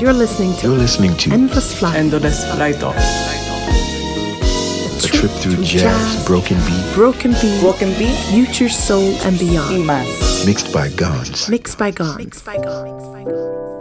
You're listening to You're listening to Endless Flight. Endless Flight Off. a trip through jazz, broken beat, Broken Beat, Broken Beat, Future Soul and Beyond. Mixed by Gons. Mixed by Gone. Mixed by Gone.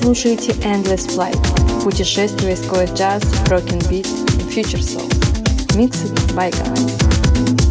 слушаете Endless Flight, путешествие сквозь джаз, broken beat и future soul. Mixed by guys.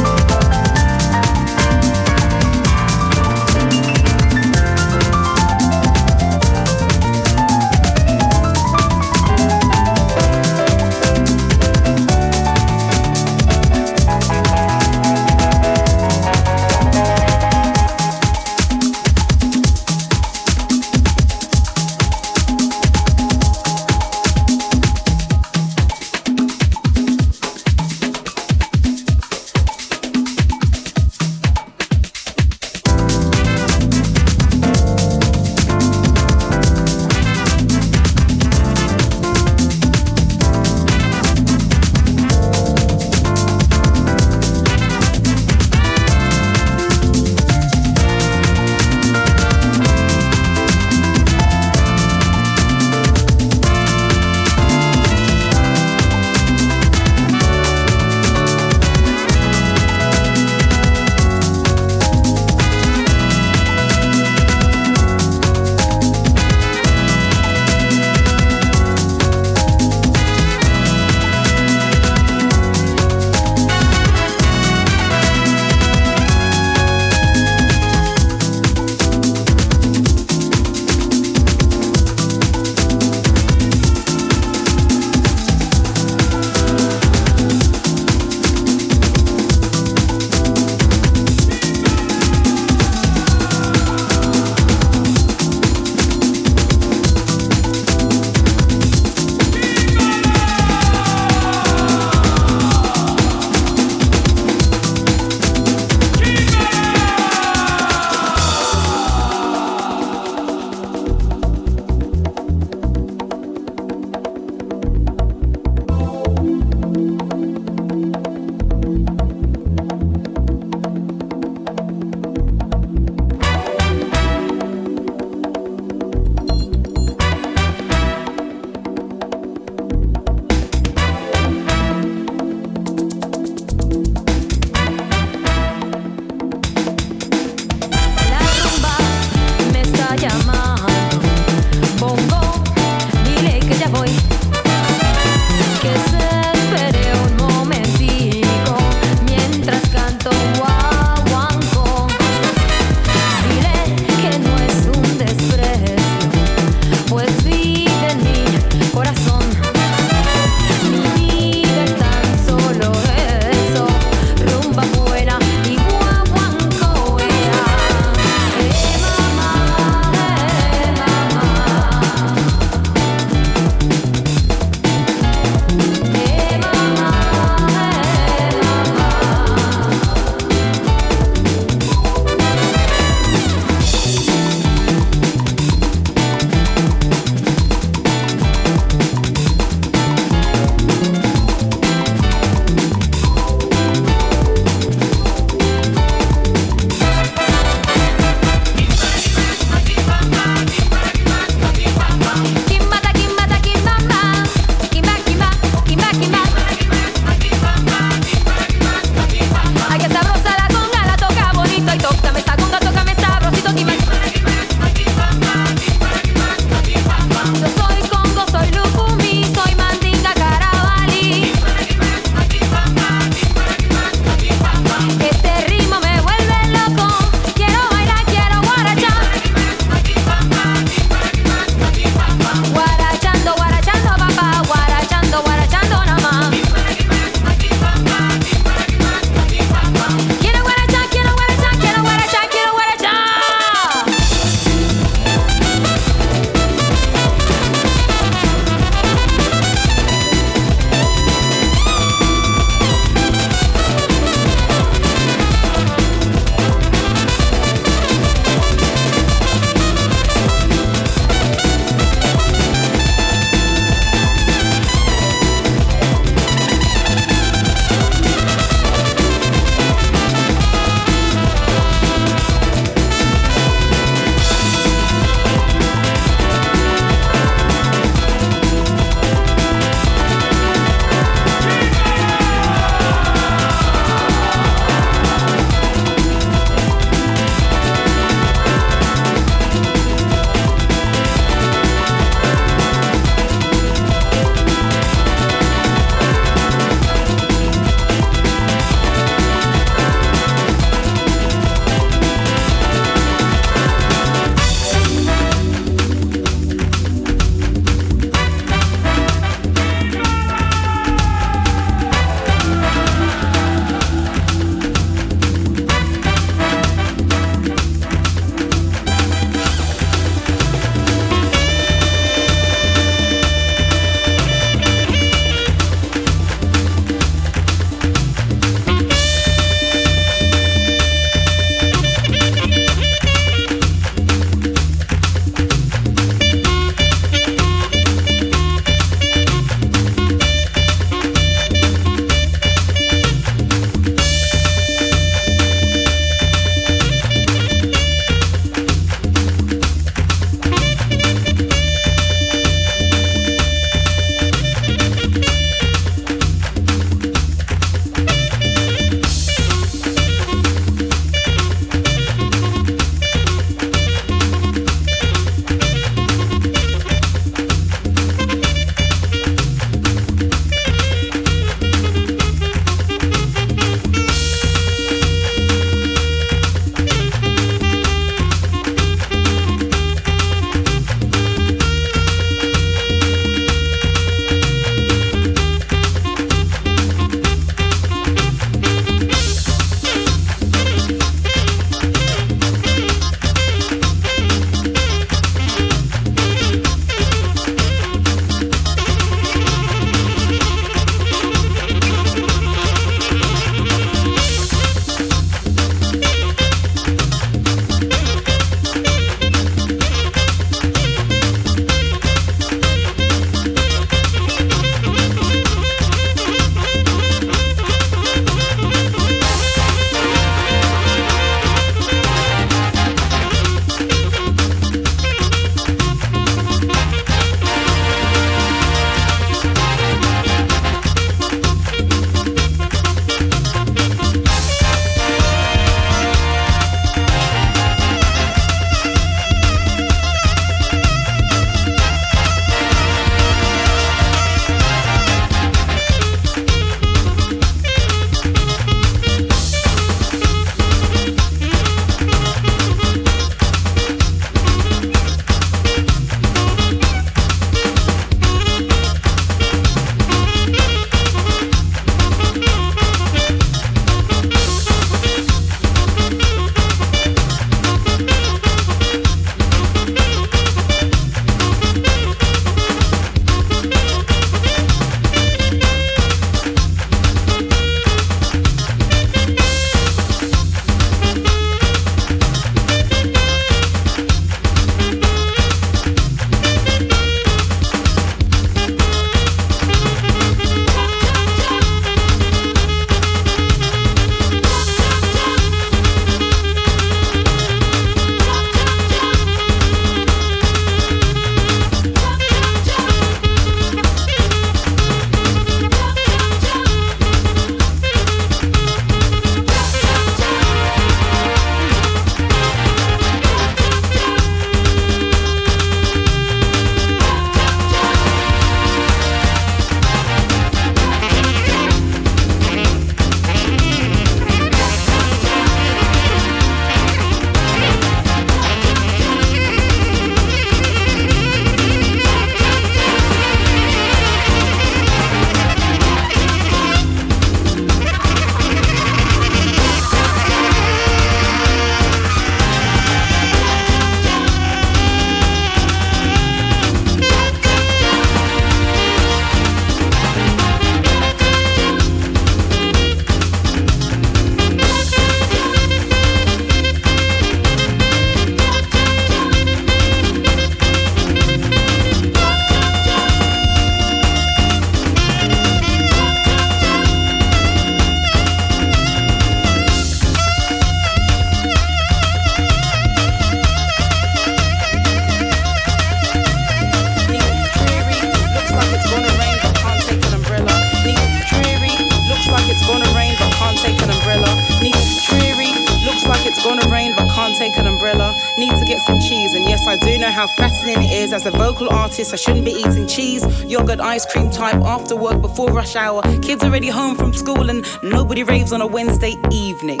I shouldn't be eating cheese, yogurt, ice cream type after work before rush hour. Kids already home from school and nobody raves on a Wednesday evening.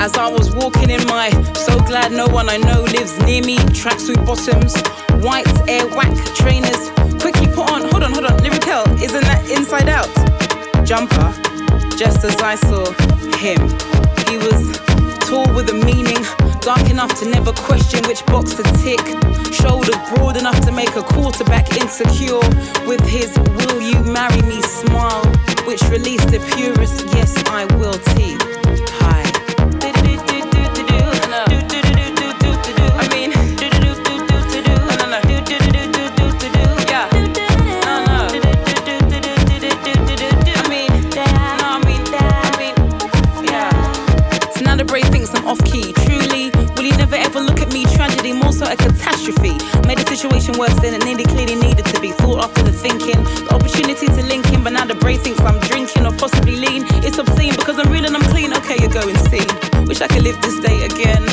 As I was walking in my so glad no one I know lives near me, tracksuit bottoms, white air whack trainers, quickly put on, hold on, hold on, Lyrical, isn't that inside out? Jumper, just as I saw him. He was tall with a meaning, dark enough to never question which box to tick, shoulder broad enough to make a quarterback insecure. With his will you marry me? smile, which released the purest yes I will teeth. Catastrophe. Made the situation worse than it nearly clearly needed to be. Thought after the thinking, the opportunity to link in, but now the brain thinks I'm drinking or possibly lean. It's obscene because I'm real and I'm clean. Okay, you're going see. Wish I could live this day again.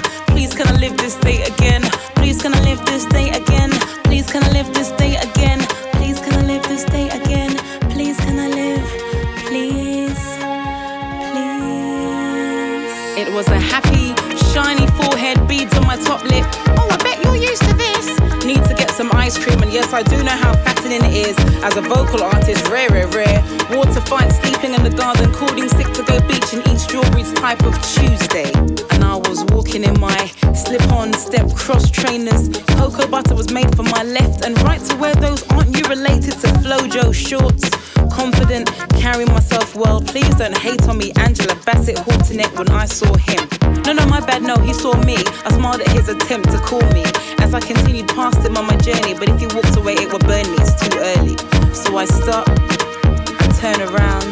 I do know how fascinating it is. As a vocal artist, rare, rare, rare. Water fight, sleeping in the garden, calling sick to go beach and eat strawberries type of Tuesday. And I was walking in my slip on step cross trainers. Cocoa butter was made for my left and right to wear those aren't you related to Flojo shorts? Confident, carrying myself well. Please don't hate on me, Angela Bassett Hortonet, when I saw him. No, no, my bad, no, he saw me. I smiled at his attempt to call me as I continued past him on my journey. But if he walked away, it would burn me, it's too early. So I stop, I turn around,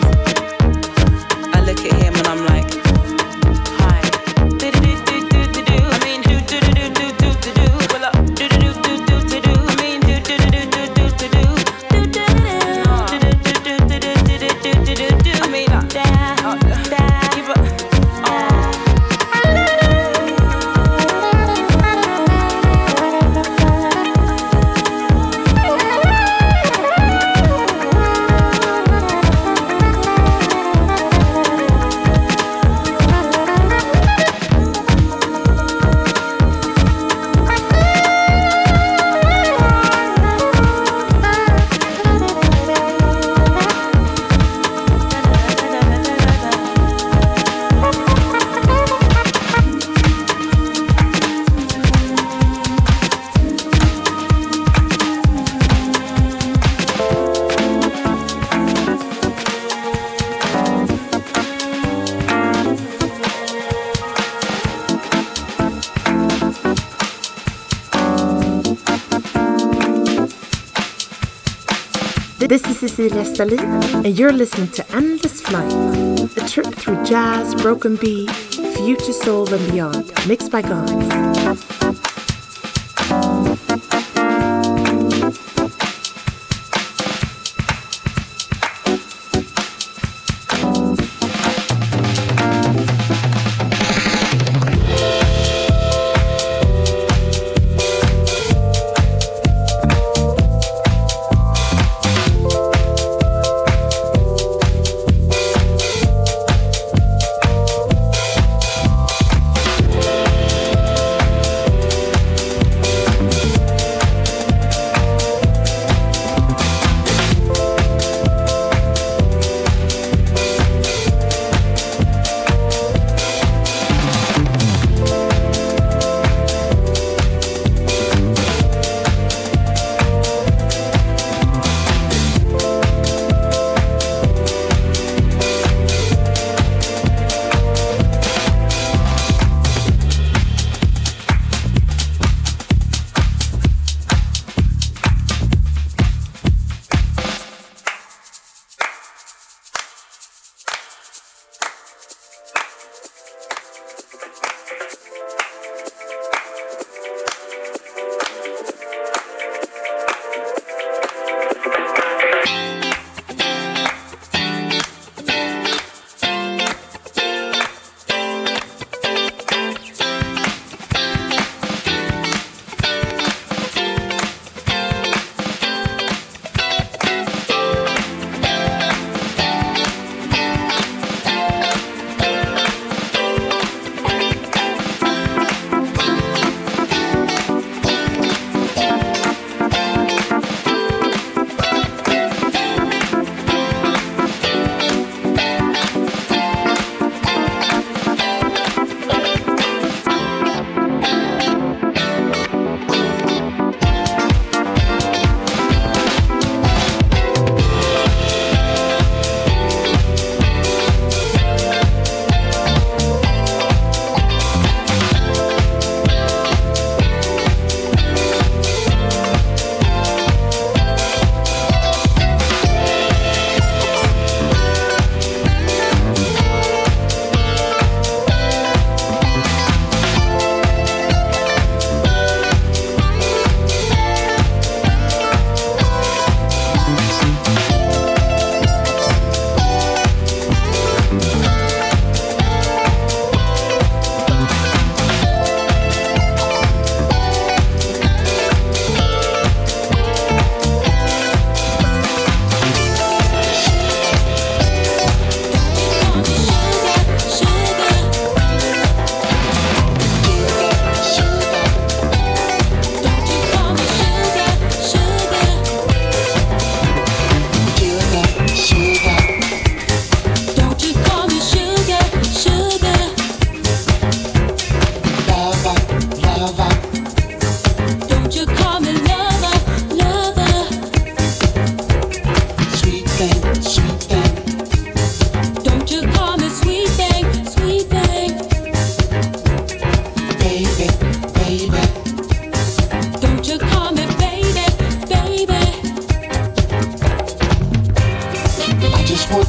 I look at him, and I'm like, Cecilia Stalin, and you're listening to Endless Flight, a trip through jazz, broken beat, future soul, and beyond, mixed by Gons.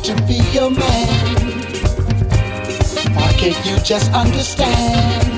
To be your man. Why can't you just understand?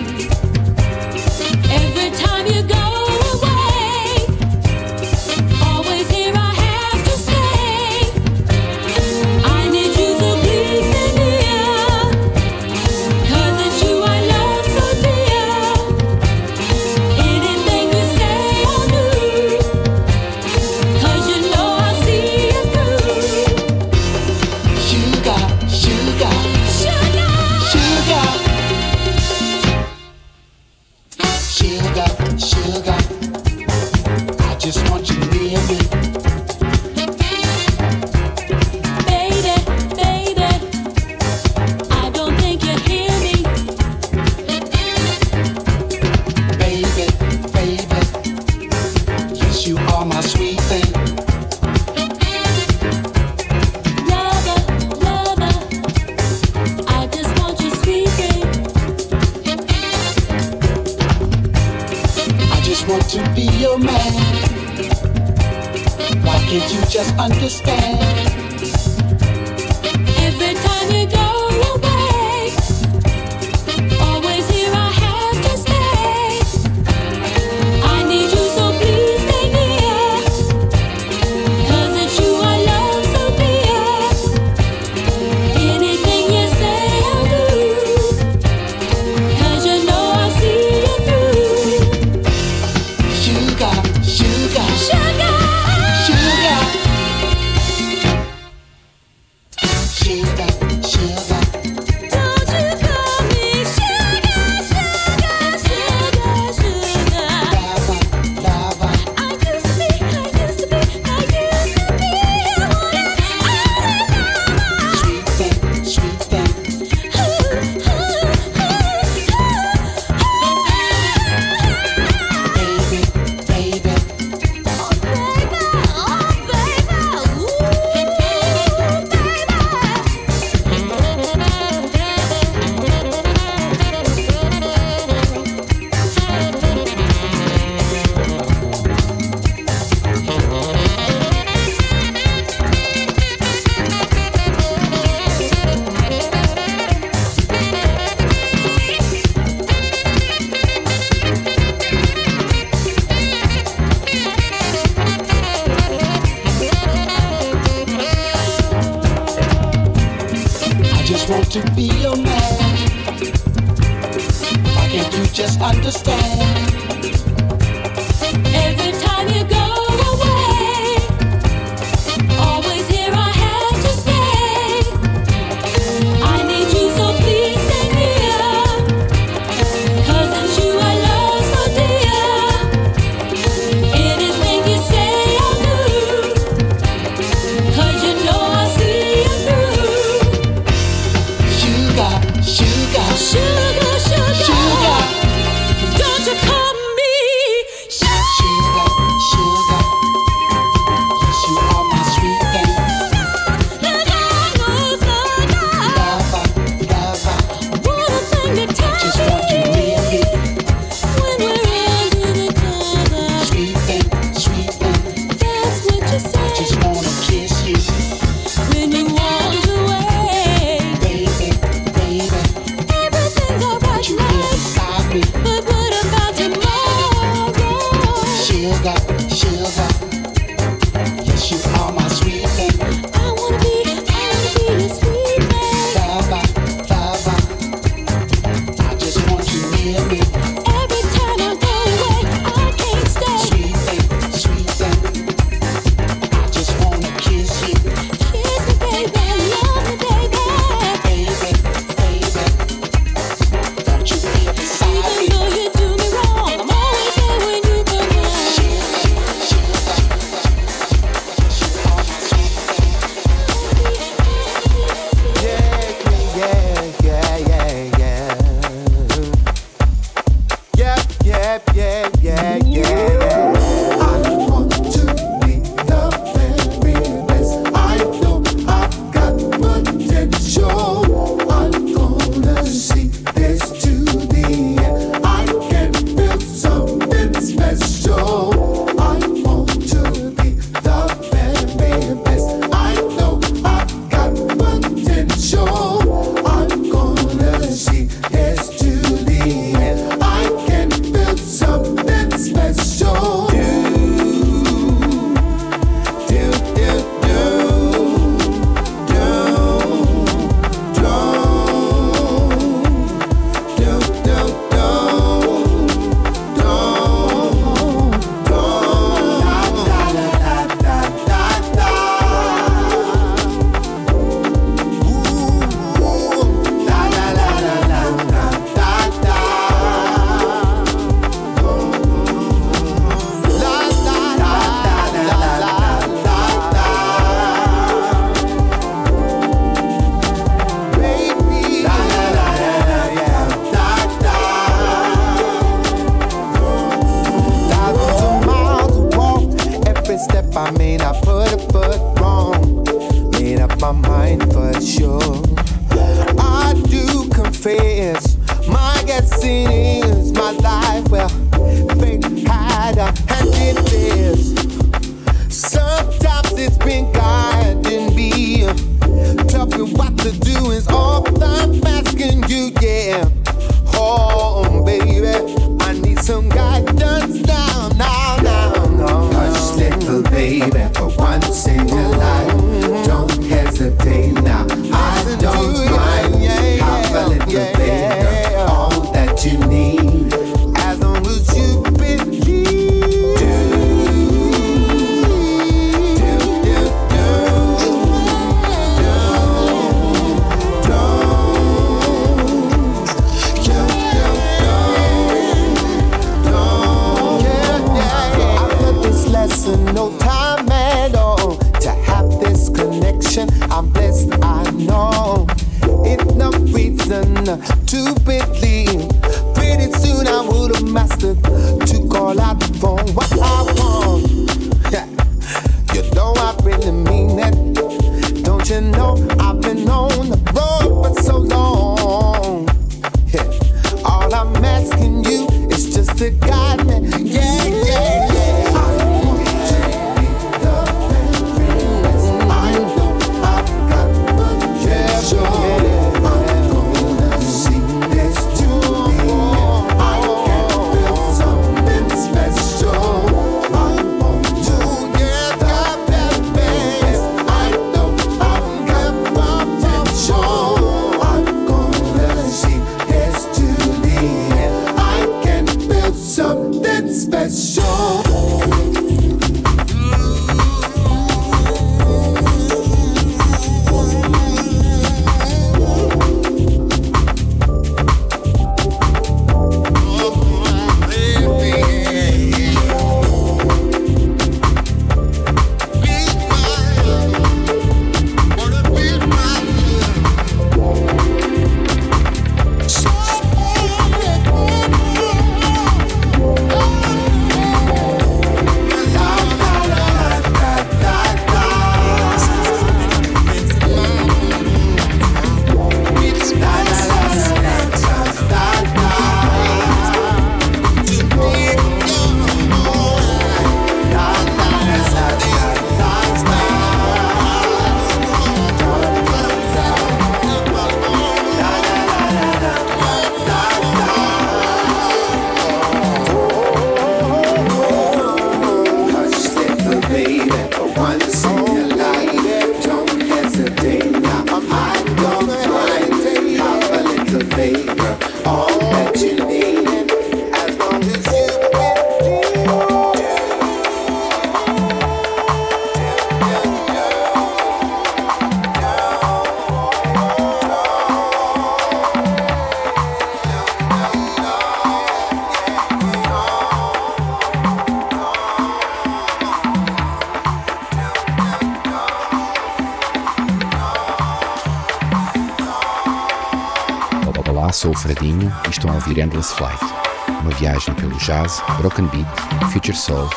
E estão a ouvir Endless Flight, uma viagem pelo jazz, broken beat, future soul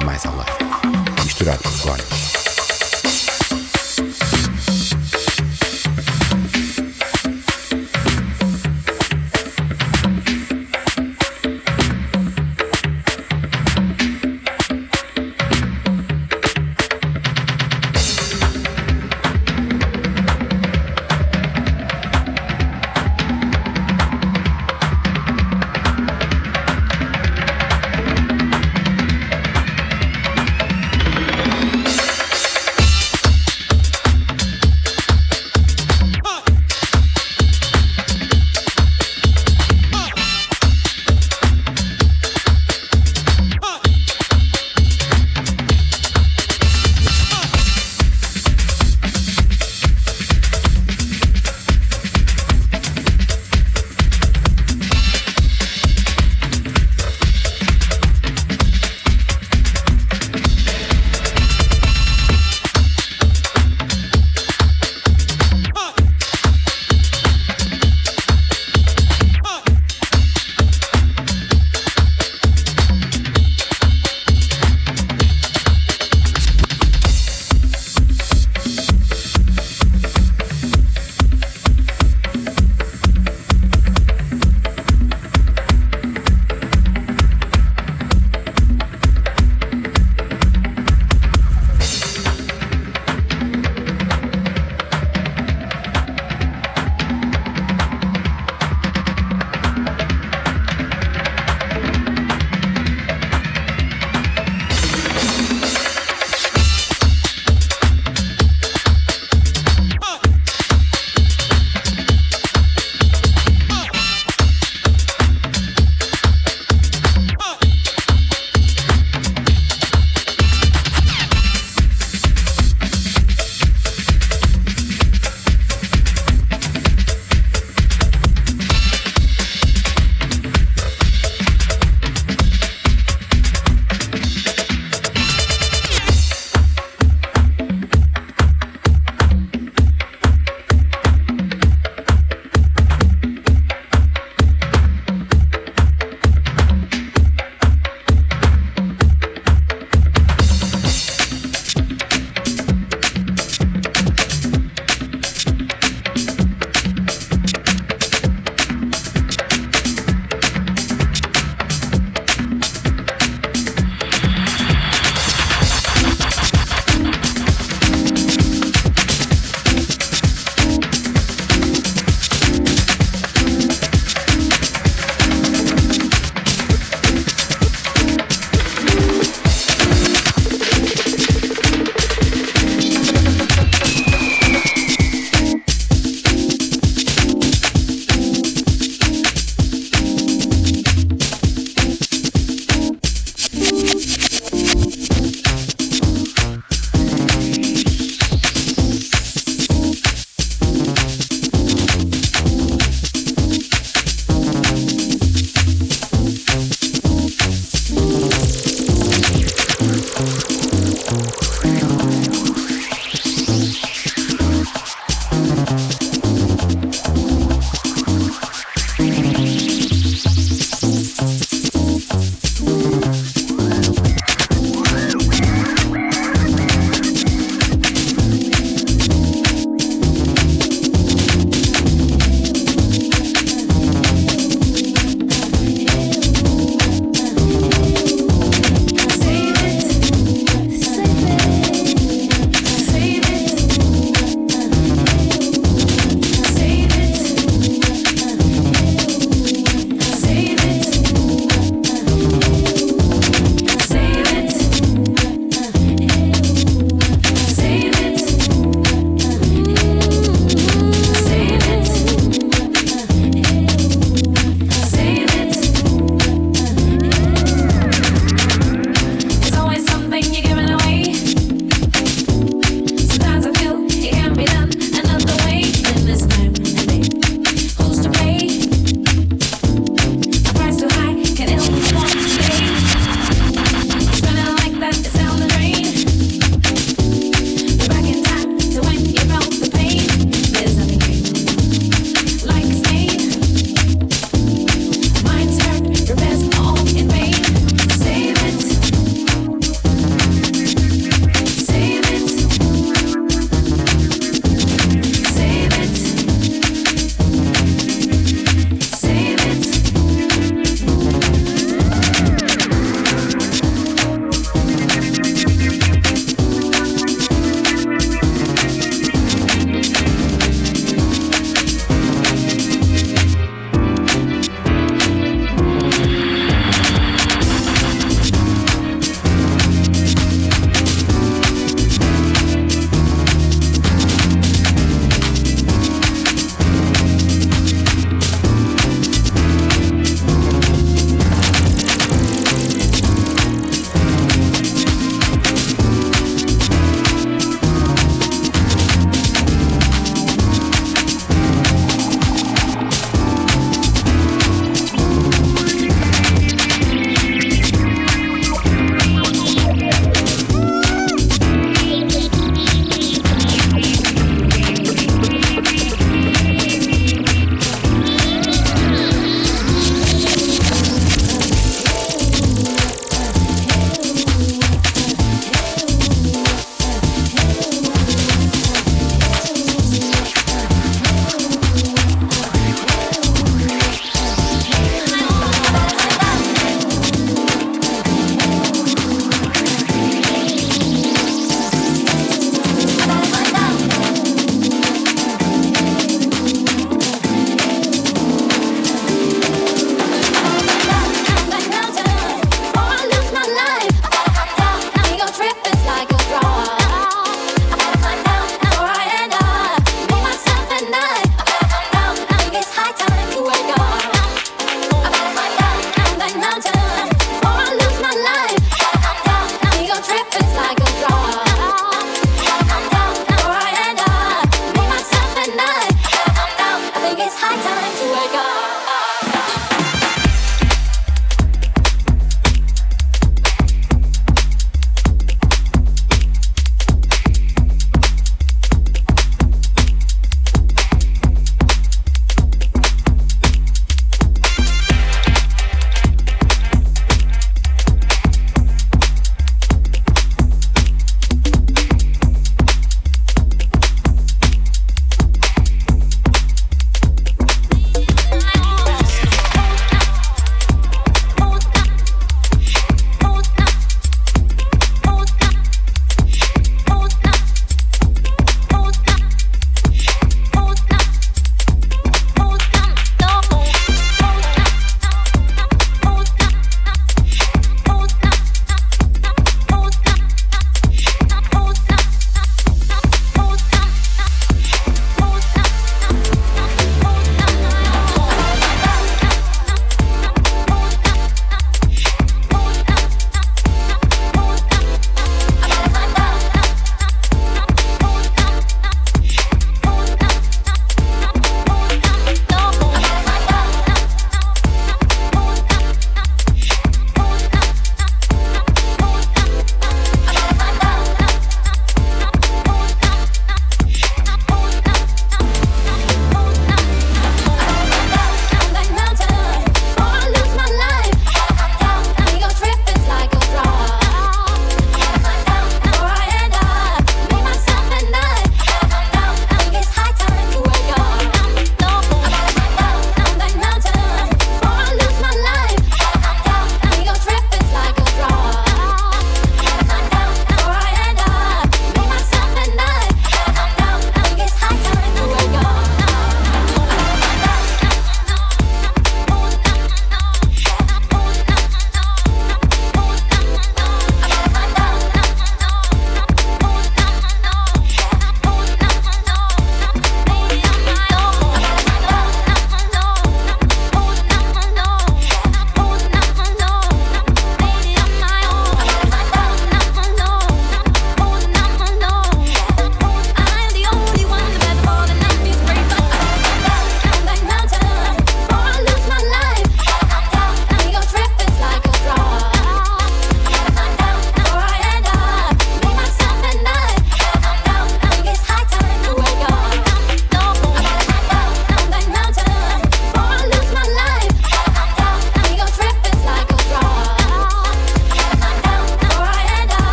e mais além, misturado com clones.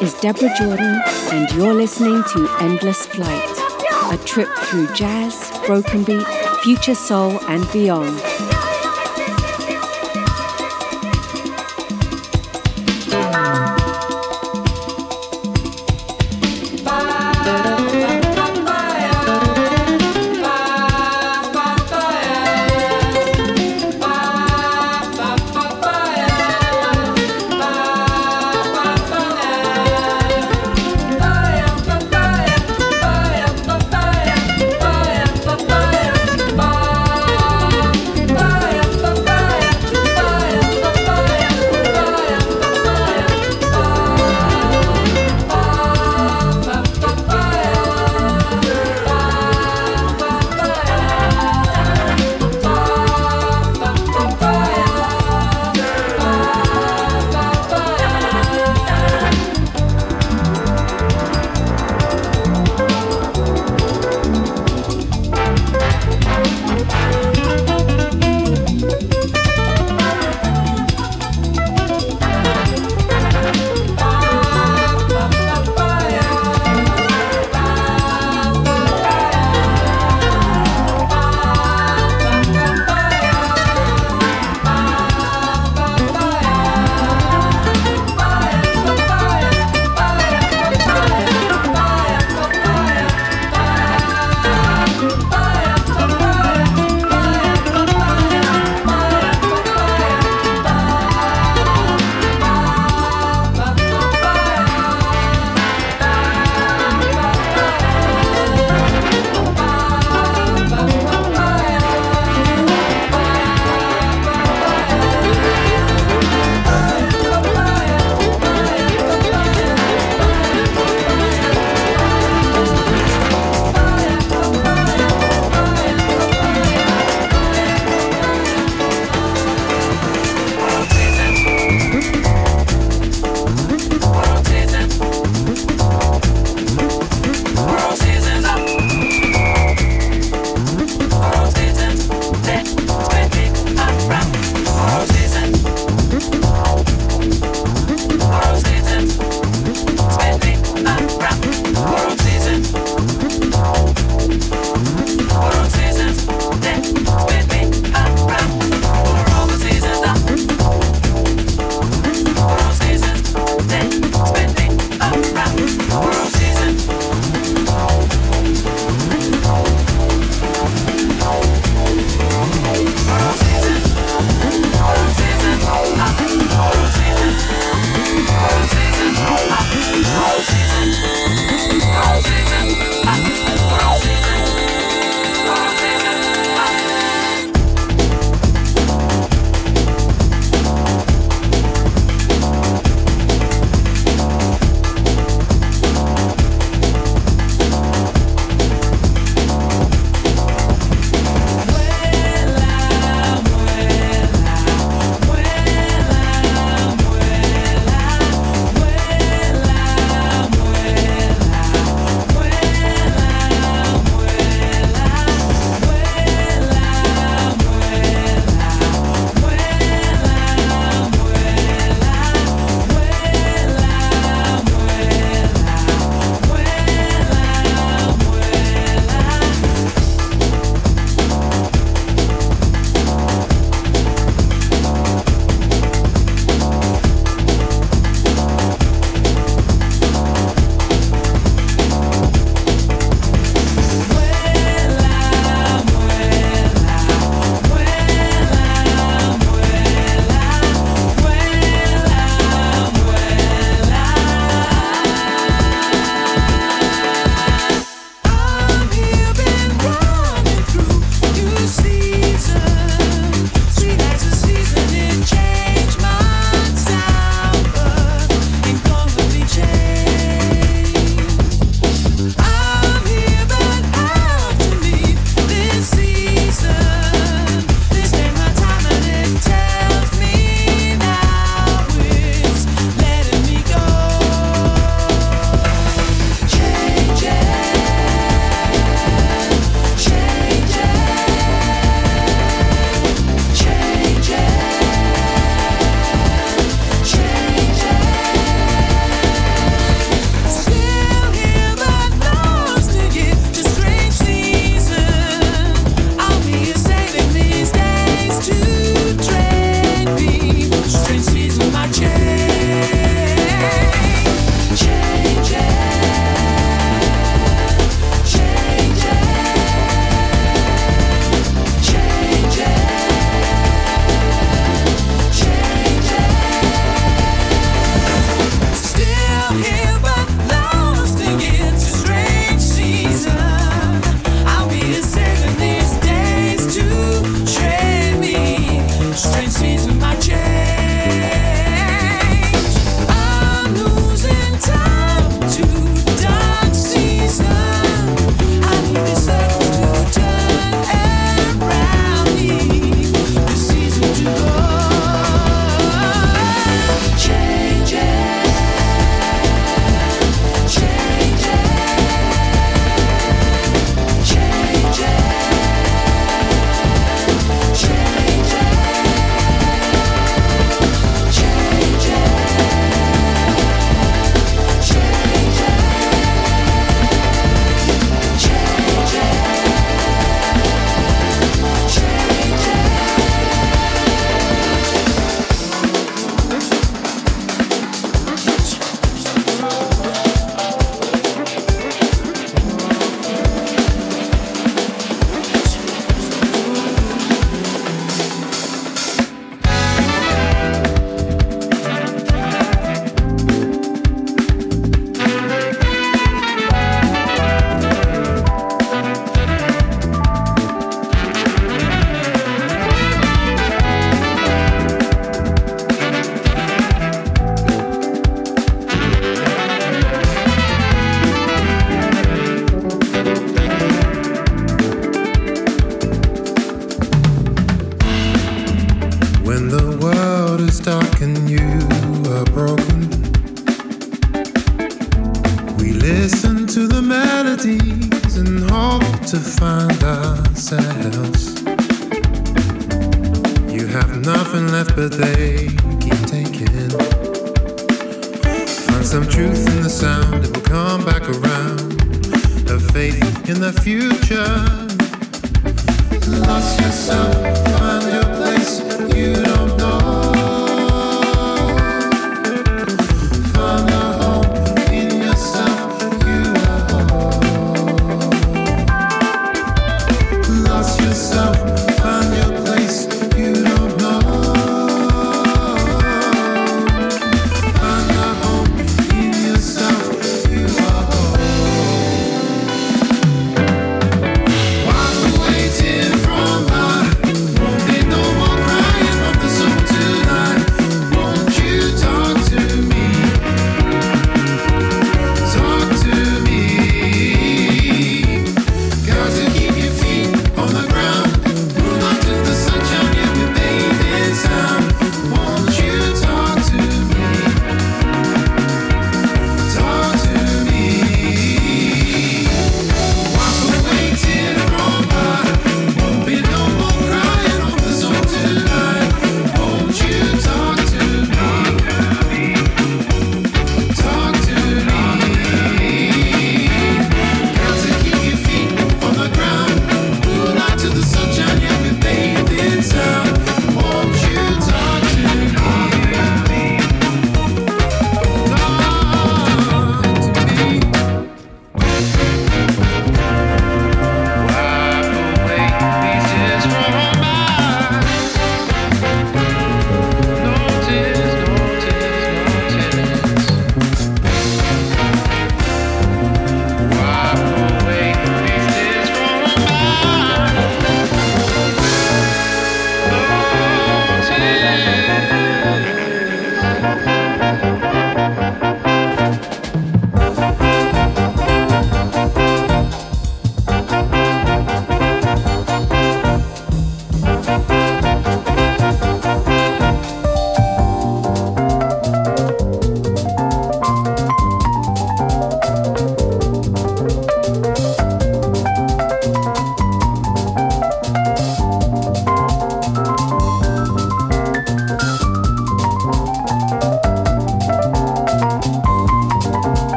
Is Deborah Jordan, and you're listening to Endless Flight, a trip through jazz, broken beat, future soul, and beyond.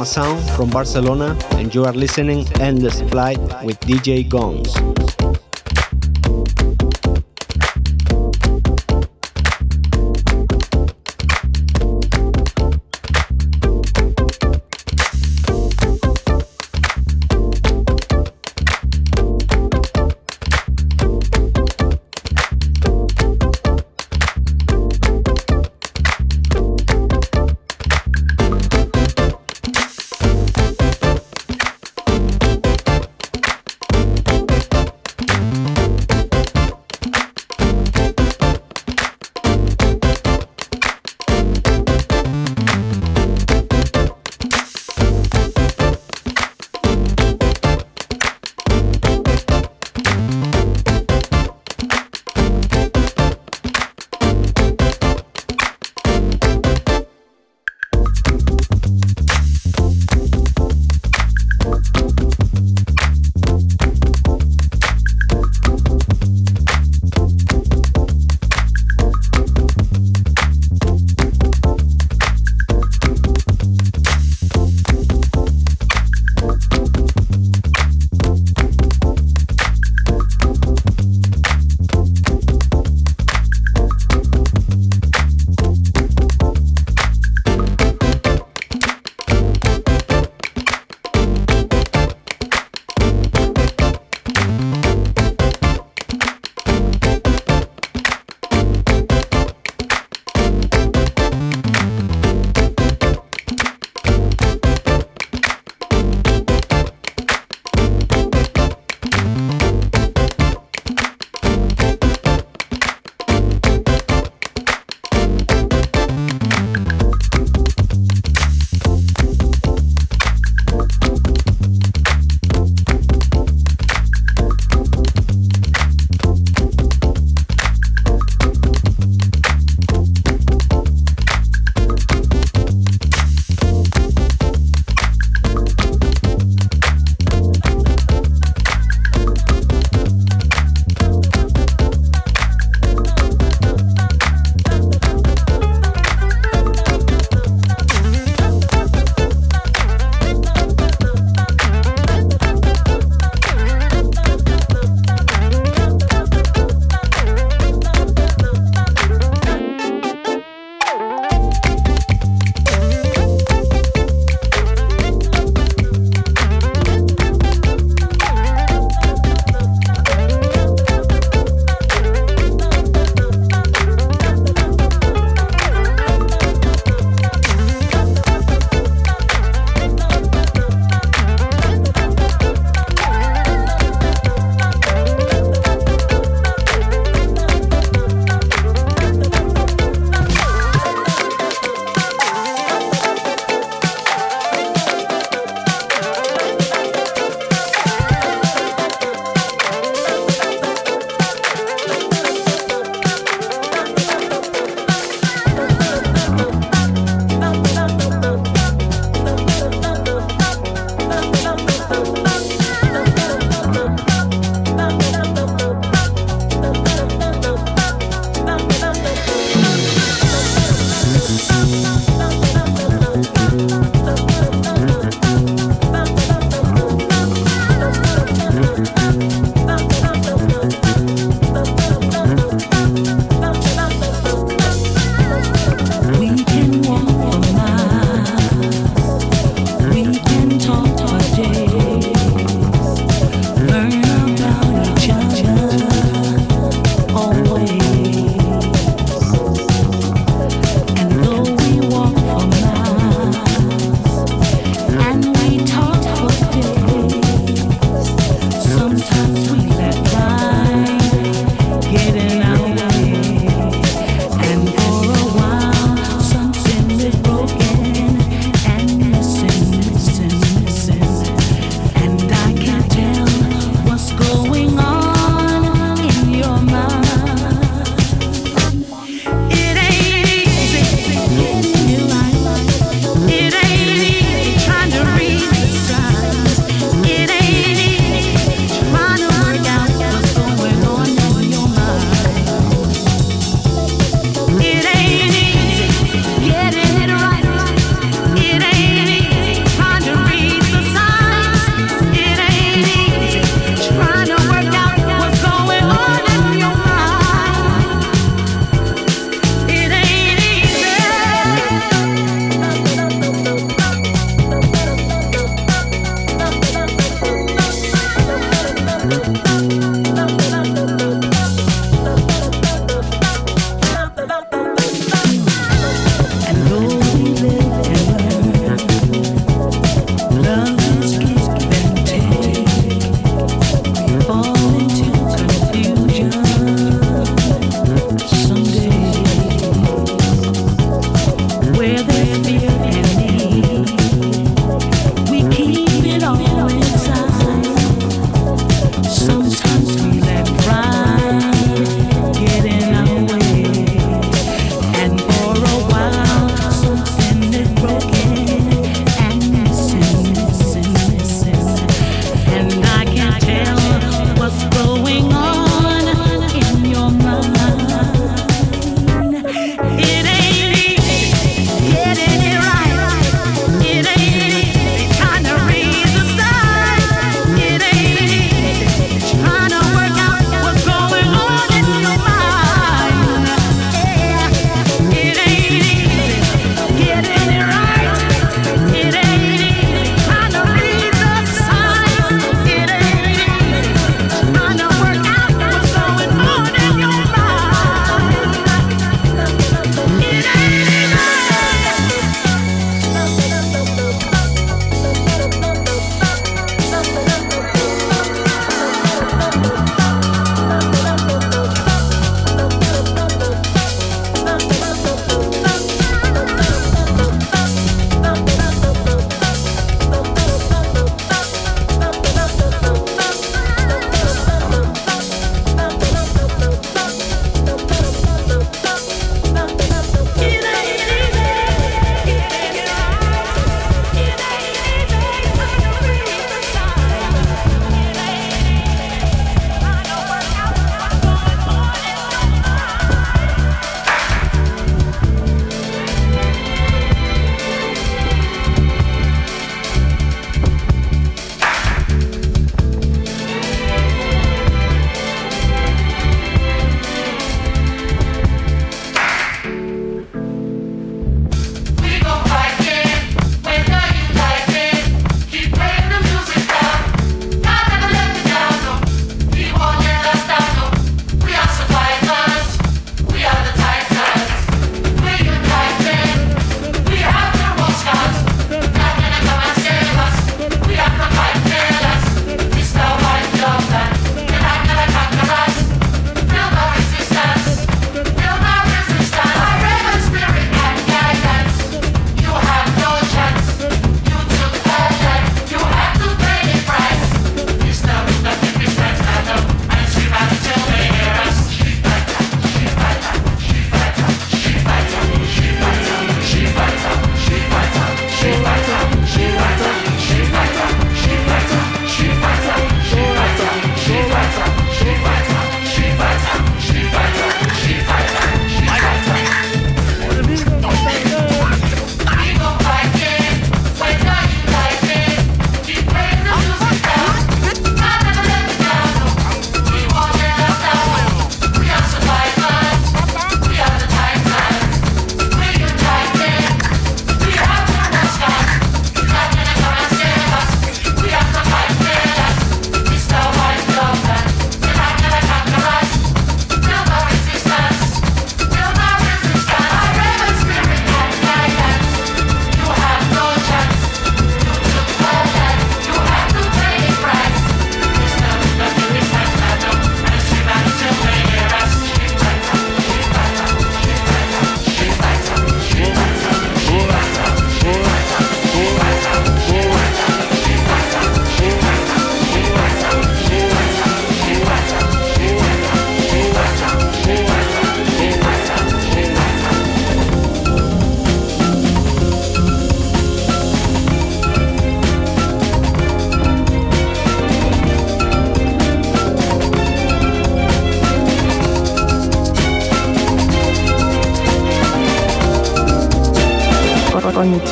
Karma Sound from Barcelona, and you are listening Endless Flight with DJ Gones.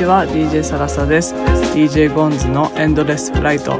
は DJ サラサです。DJ ゴンズのエンドレスフライト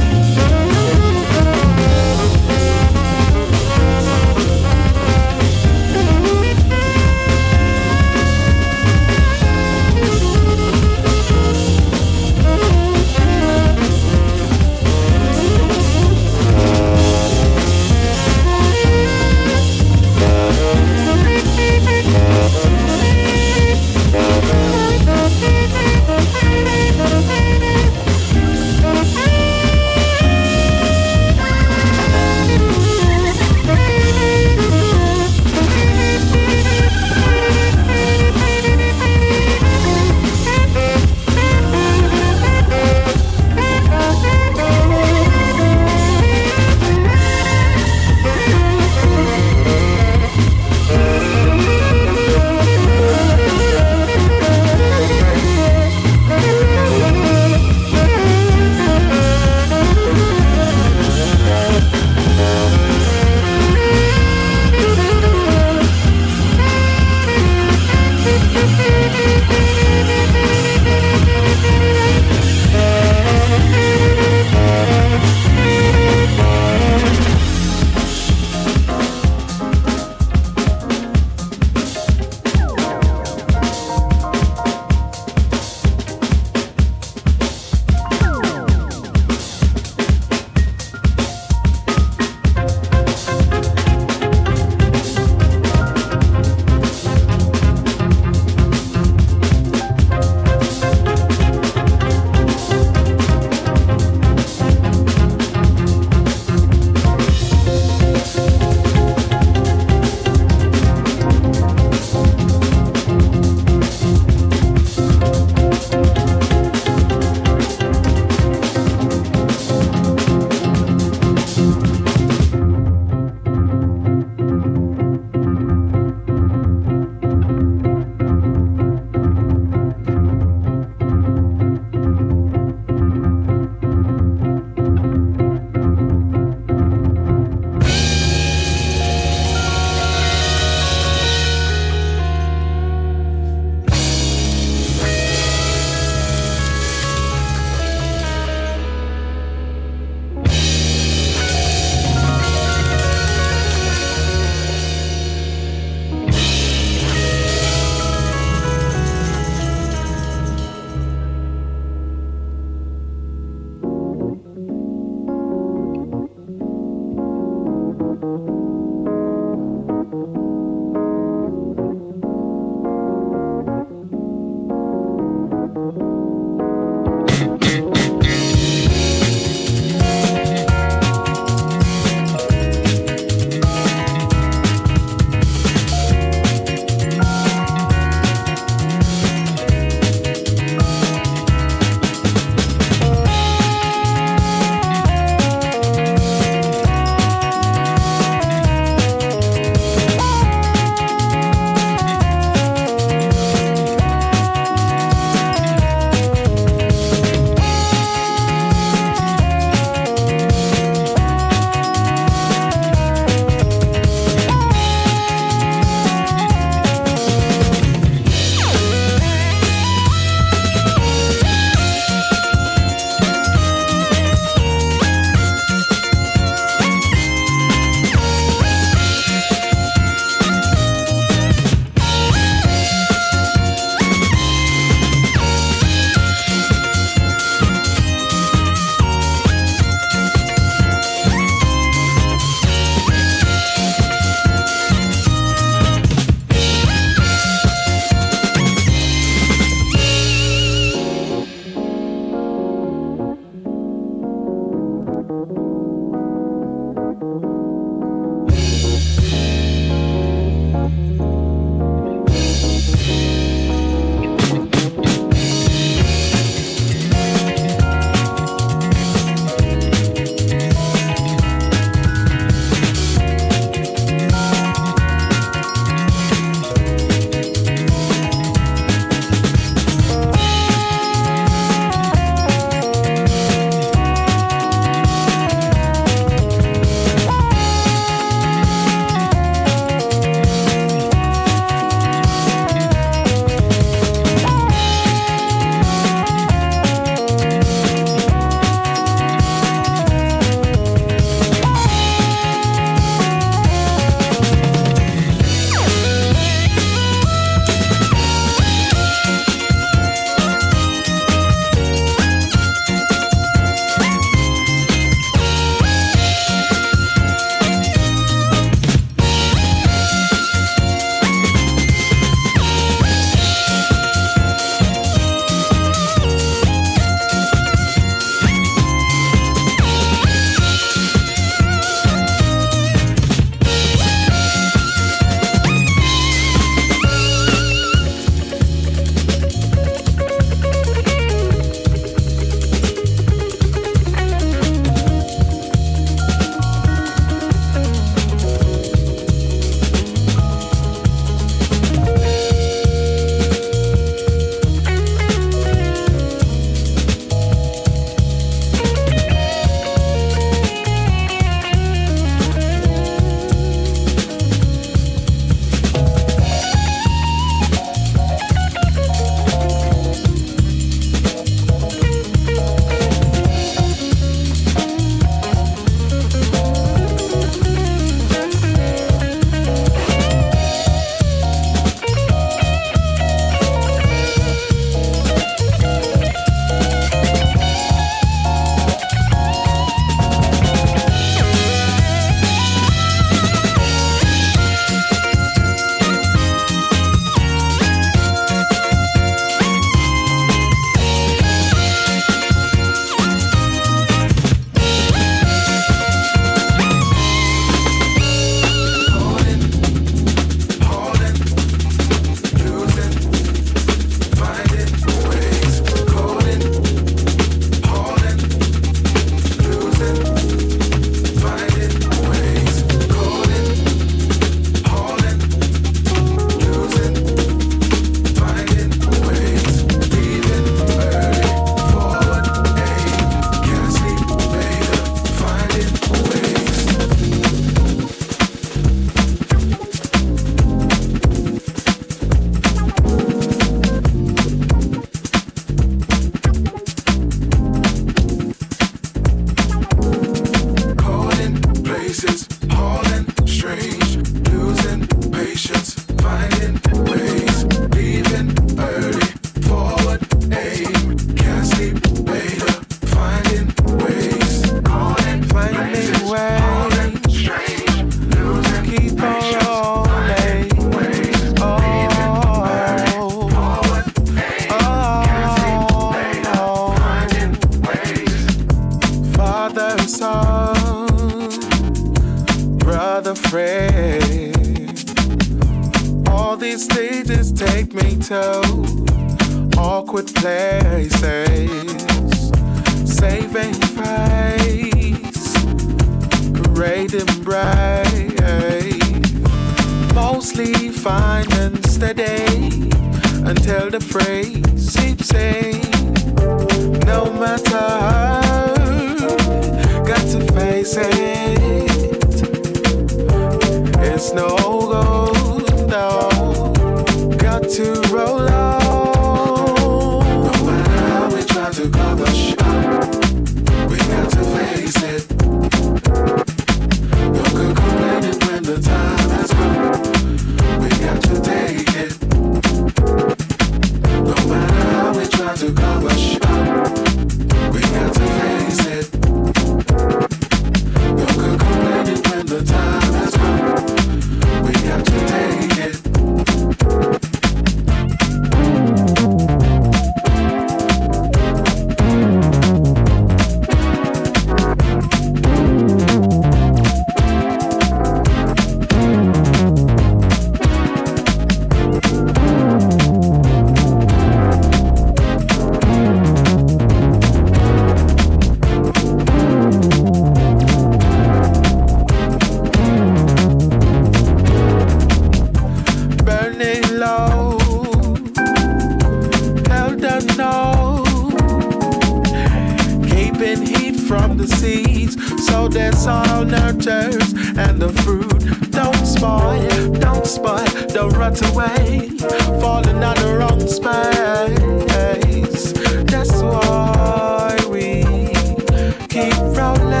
keep rolling,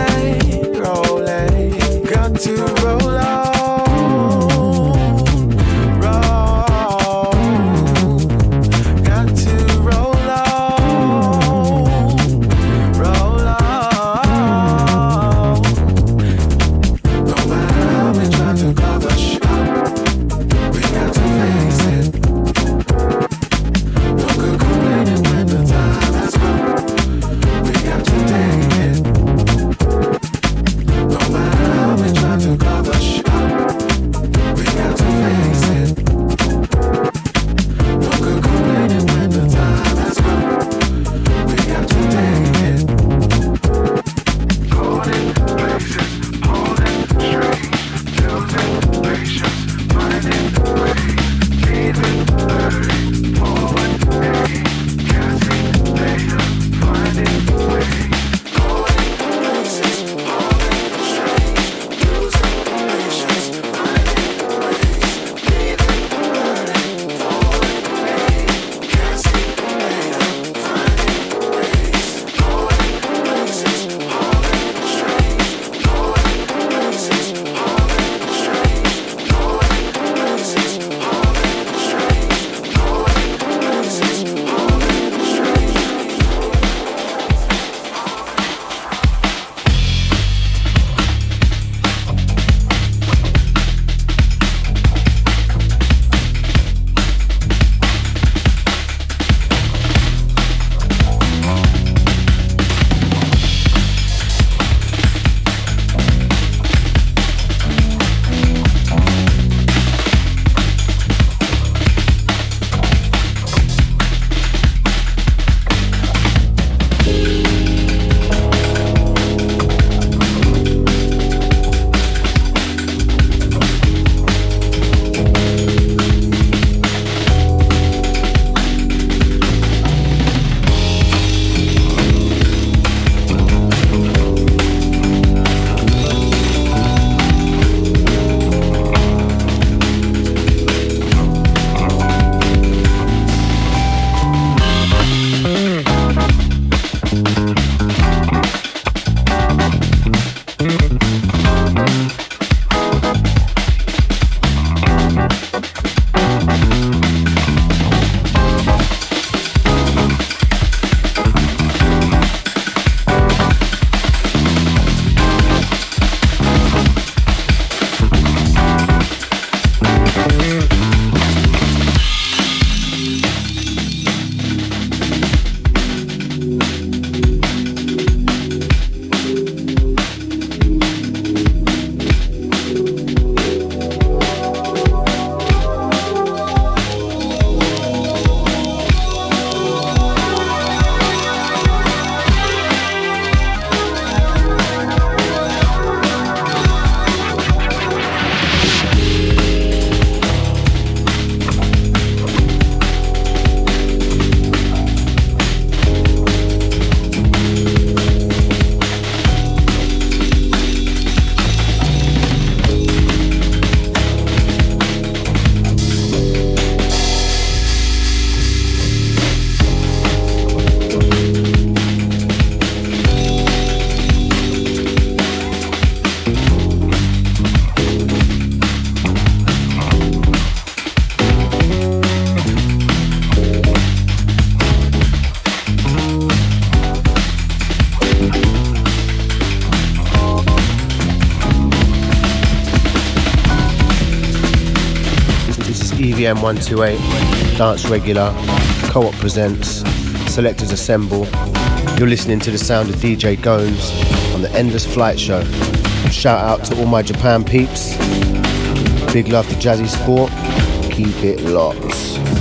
BM128, Dance Regular, Co op Presents, Selectors Assemble. You're listening to the sound of DJ Gomes on the Endless Flight Show. Shout out to all my Japan peeps. Big love to Jazzy Sport. Keep it locked.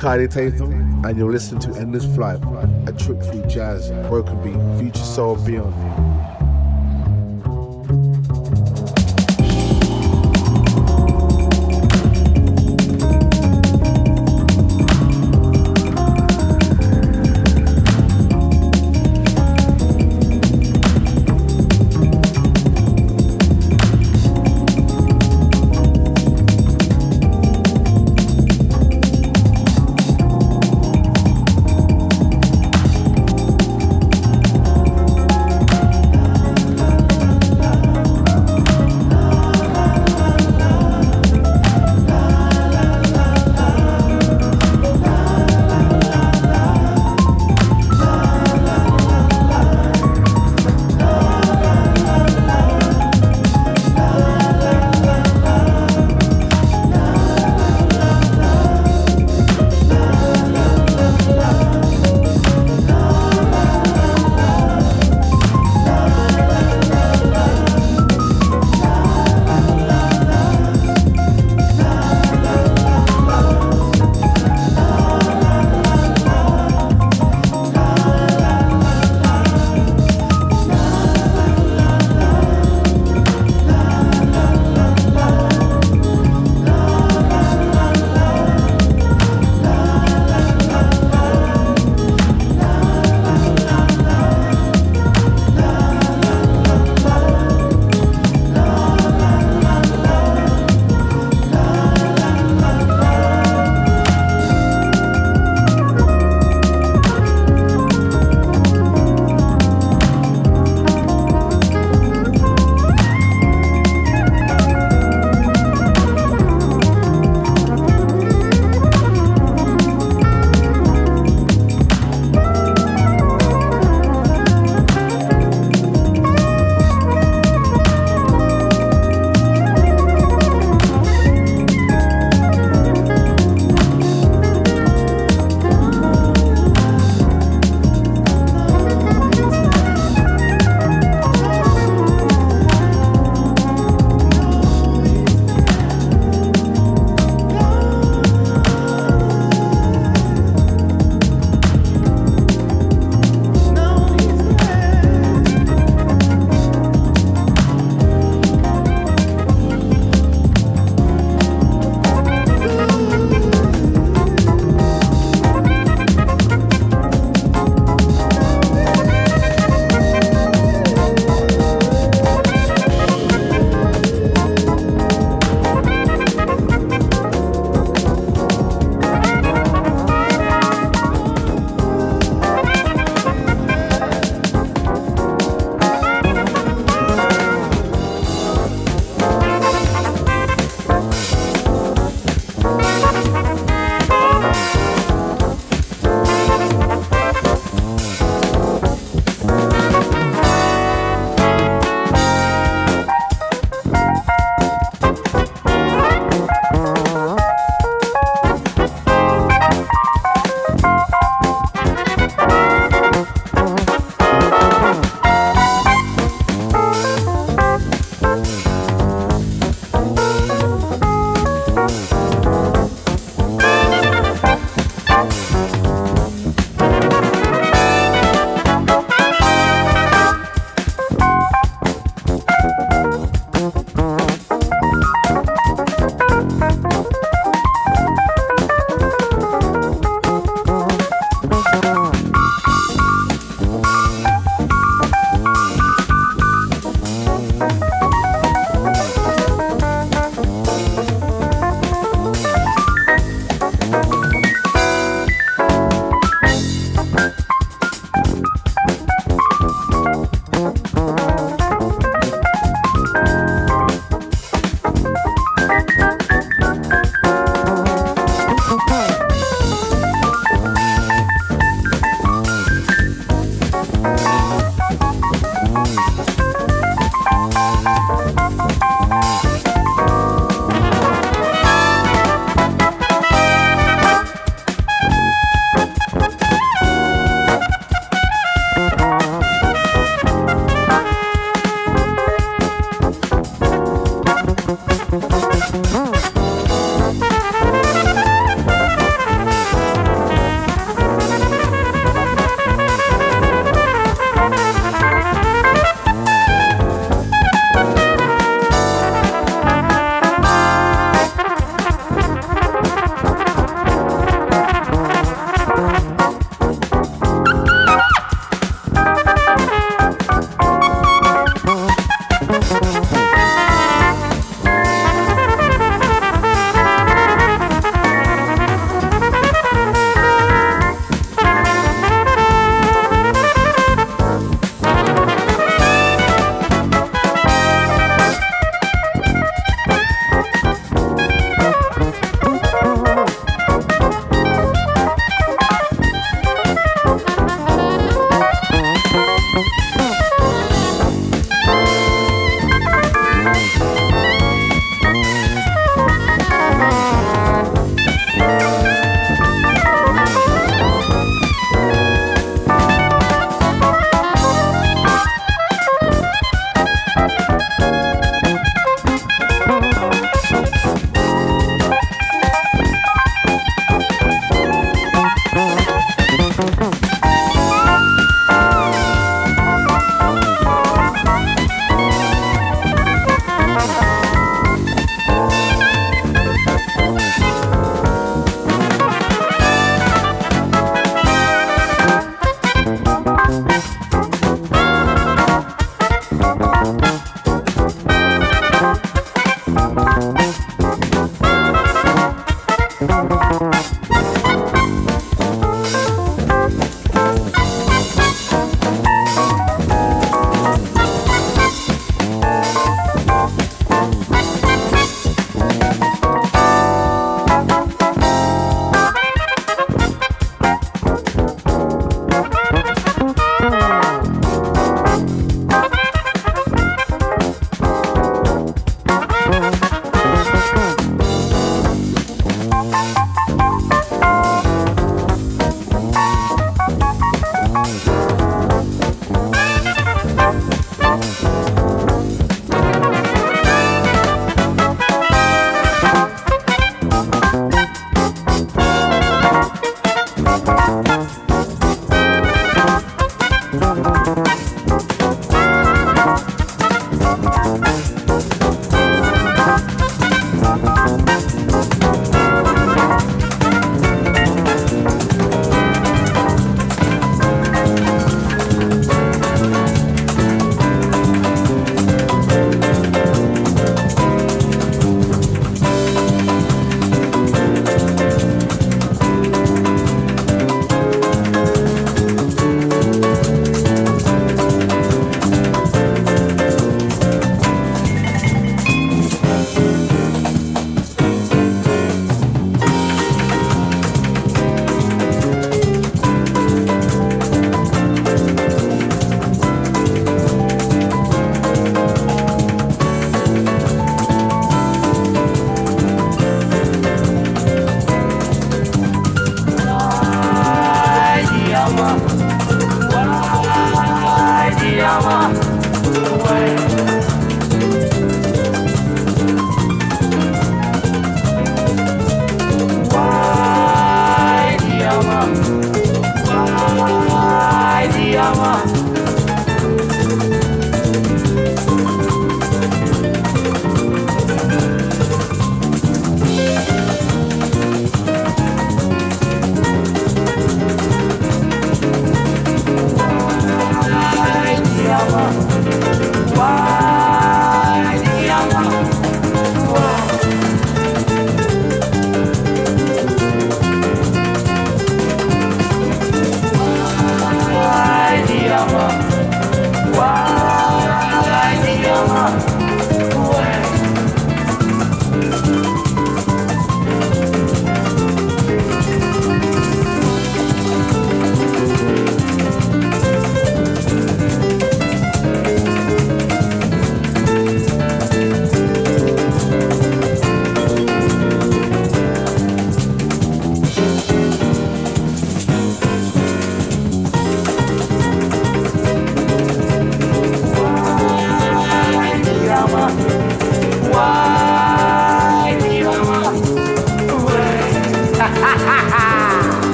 Kaidi Tatham, and you're listening to Endless Flight, a trip through jazz, broken beat, future soul, beyond.